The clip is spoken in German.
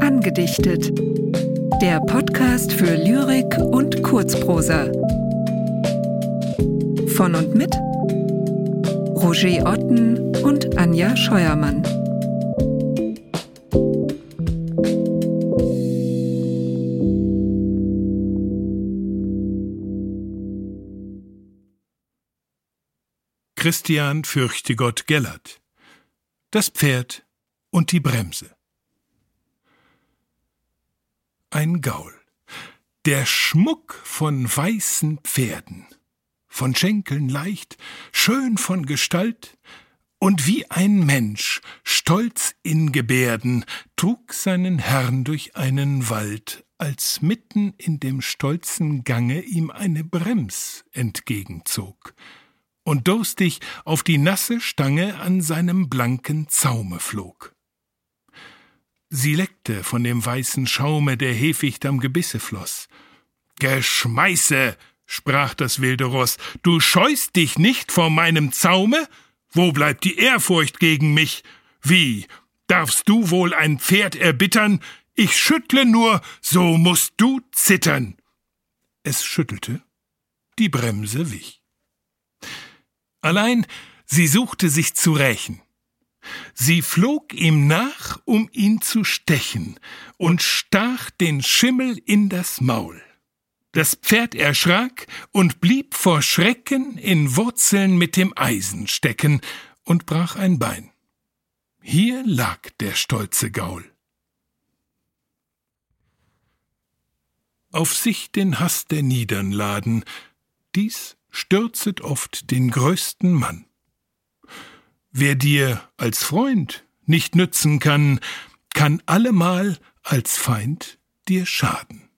Angedichtet. Der Podcast für Lyrik und Kurzprosa. Von und mit Roger Otten und Anja Scheuermann. Christian Fürchtegott Gellert. Das Pferd und die Bremse. Ein Gaul. Der Schmuck von weißen Pferden, von Schenkeln leicht, schön von Gestalt, und wie ein Mensch, stolz in Gebärden, trug seinen Herrn durch einen Wald, als mitten in dem stolzen Gange ihm eine Brems entgegenzog, und durstig auf die nasse Stange an seinem blanken Zaume flog. Sie leckte von dem weißen Schaume, der heficht am Gebisse floß. Geschmeiße, sprach das wilde Ross, du scheust dich nicht vor meinem Zaume? Wo bleibt die Ehrfurcht gegen mich? Wie, darfst du wohl ein Pferd erbittern? Ich schüttle nur, so musst du zittern. Es schüttelte, die Bremse wich. Allein sie suchte sich zu rächen. Sie flog ihm nach, um ihn zu stechen, und stach den Schimmel in das Maul. Das Pferd erschrak und blieb vor Schrecken in Wurzeln mit dem Eisen stecken und brach ein Bein. Hier lag der stolze Gaul. Auf sich den Hass der Niedern laden, dies stürzet oft den größten Mann. Wer dir als Freund nicht nützen kann, kann allemal als Feind dir schaden.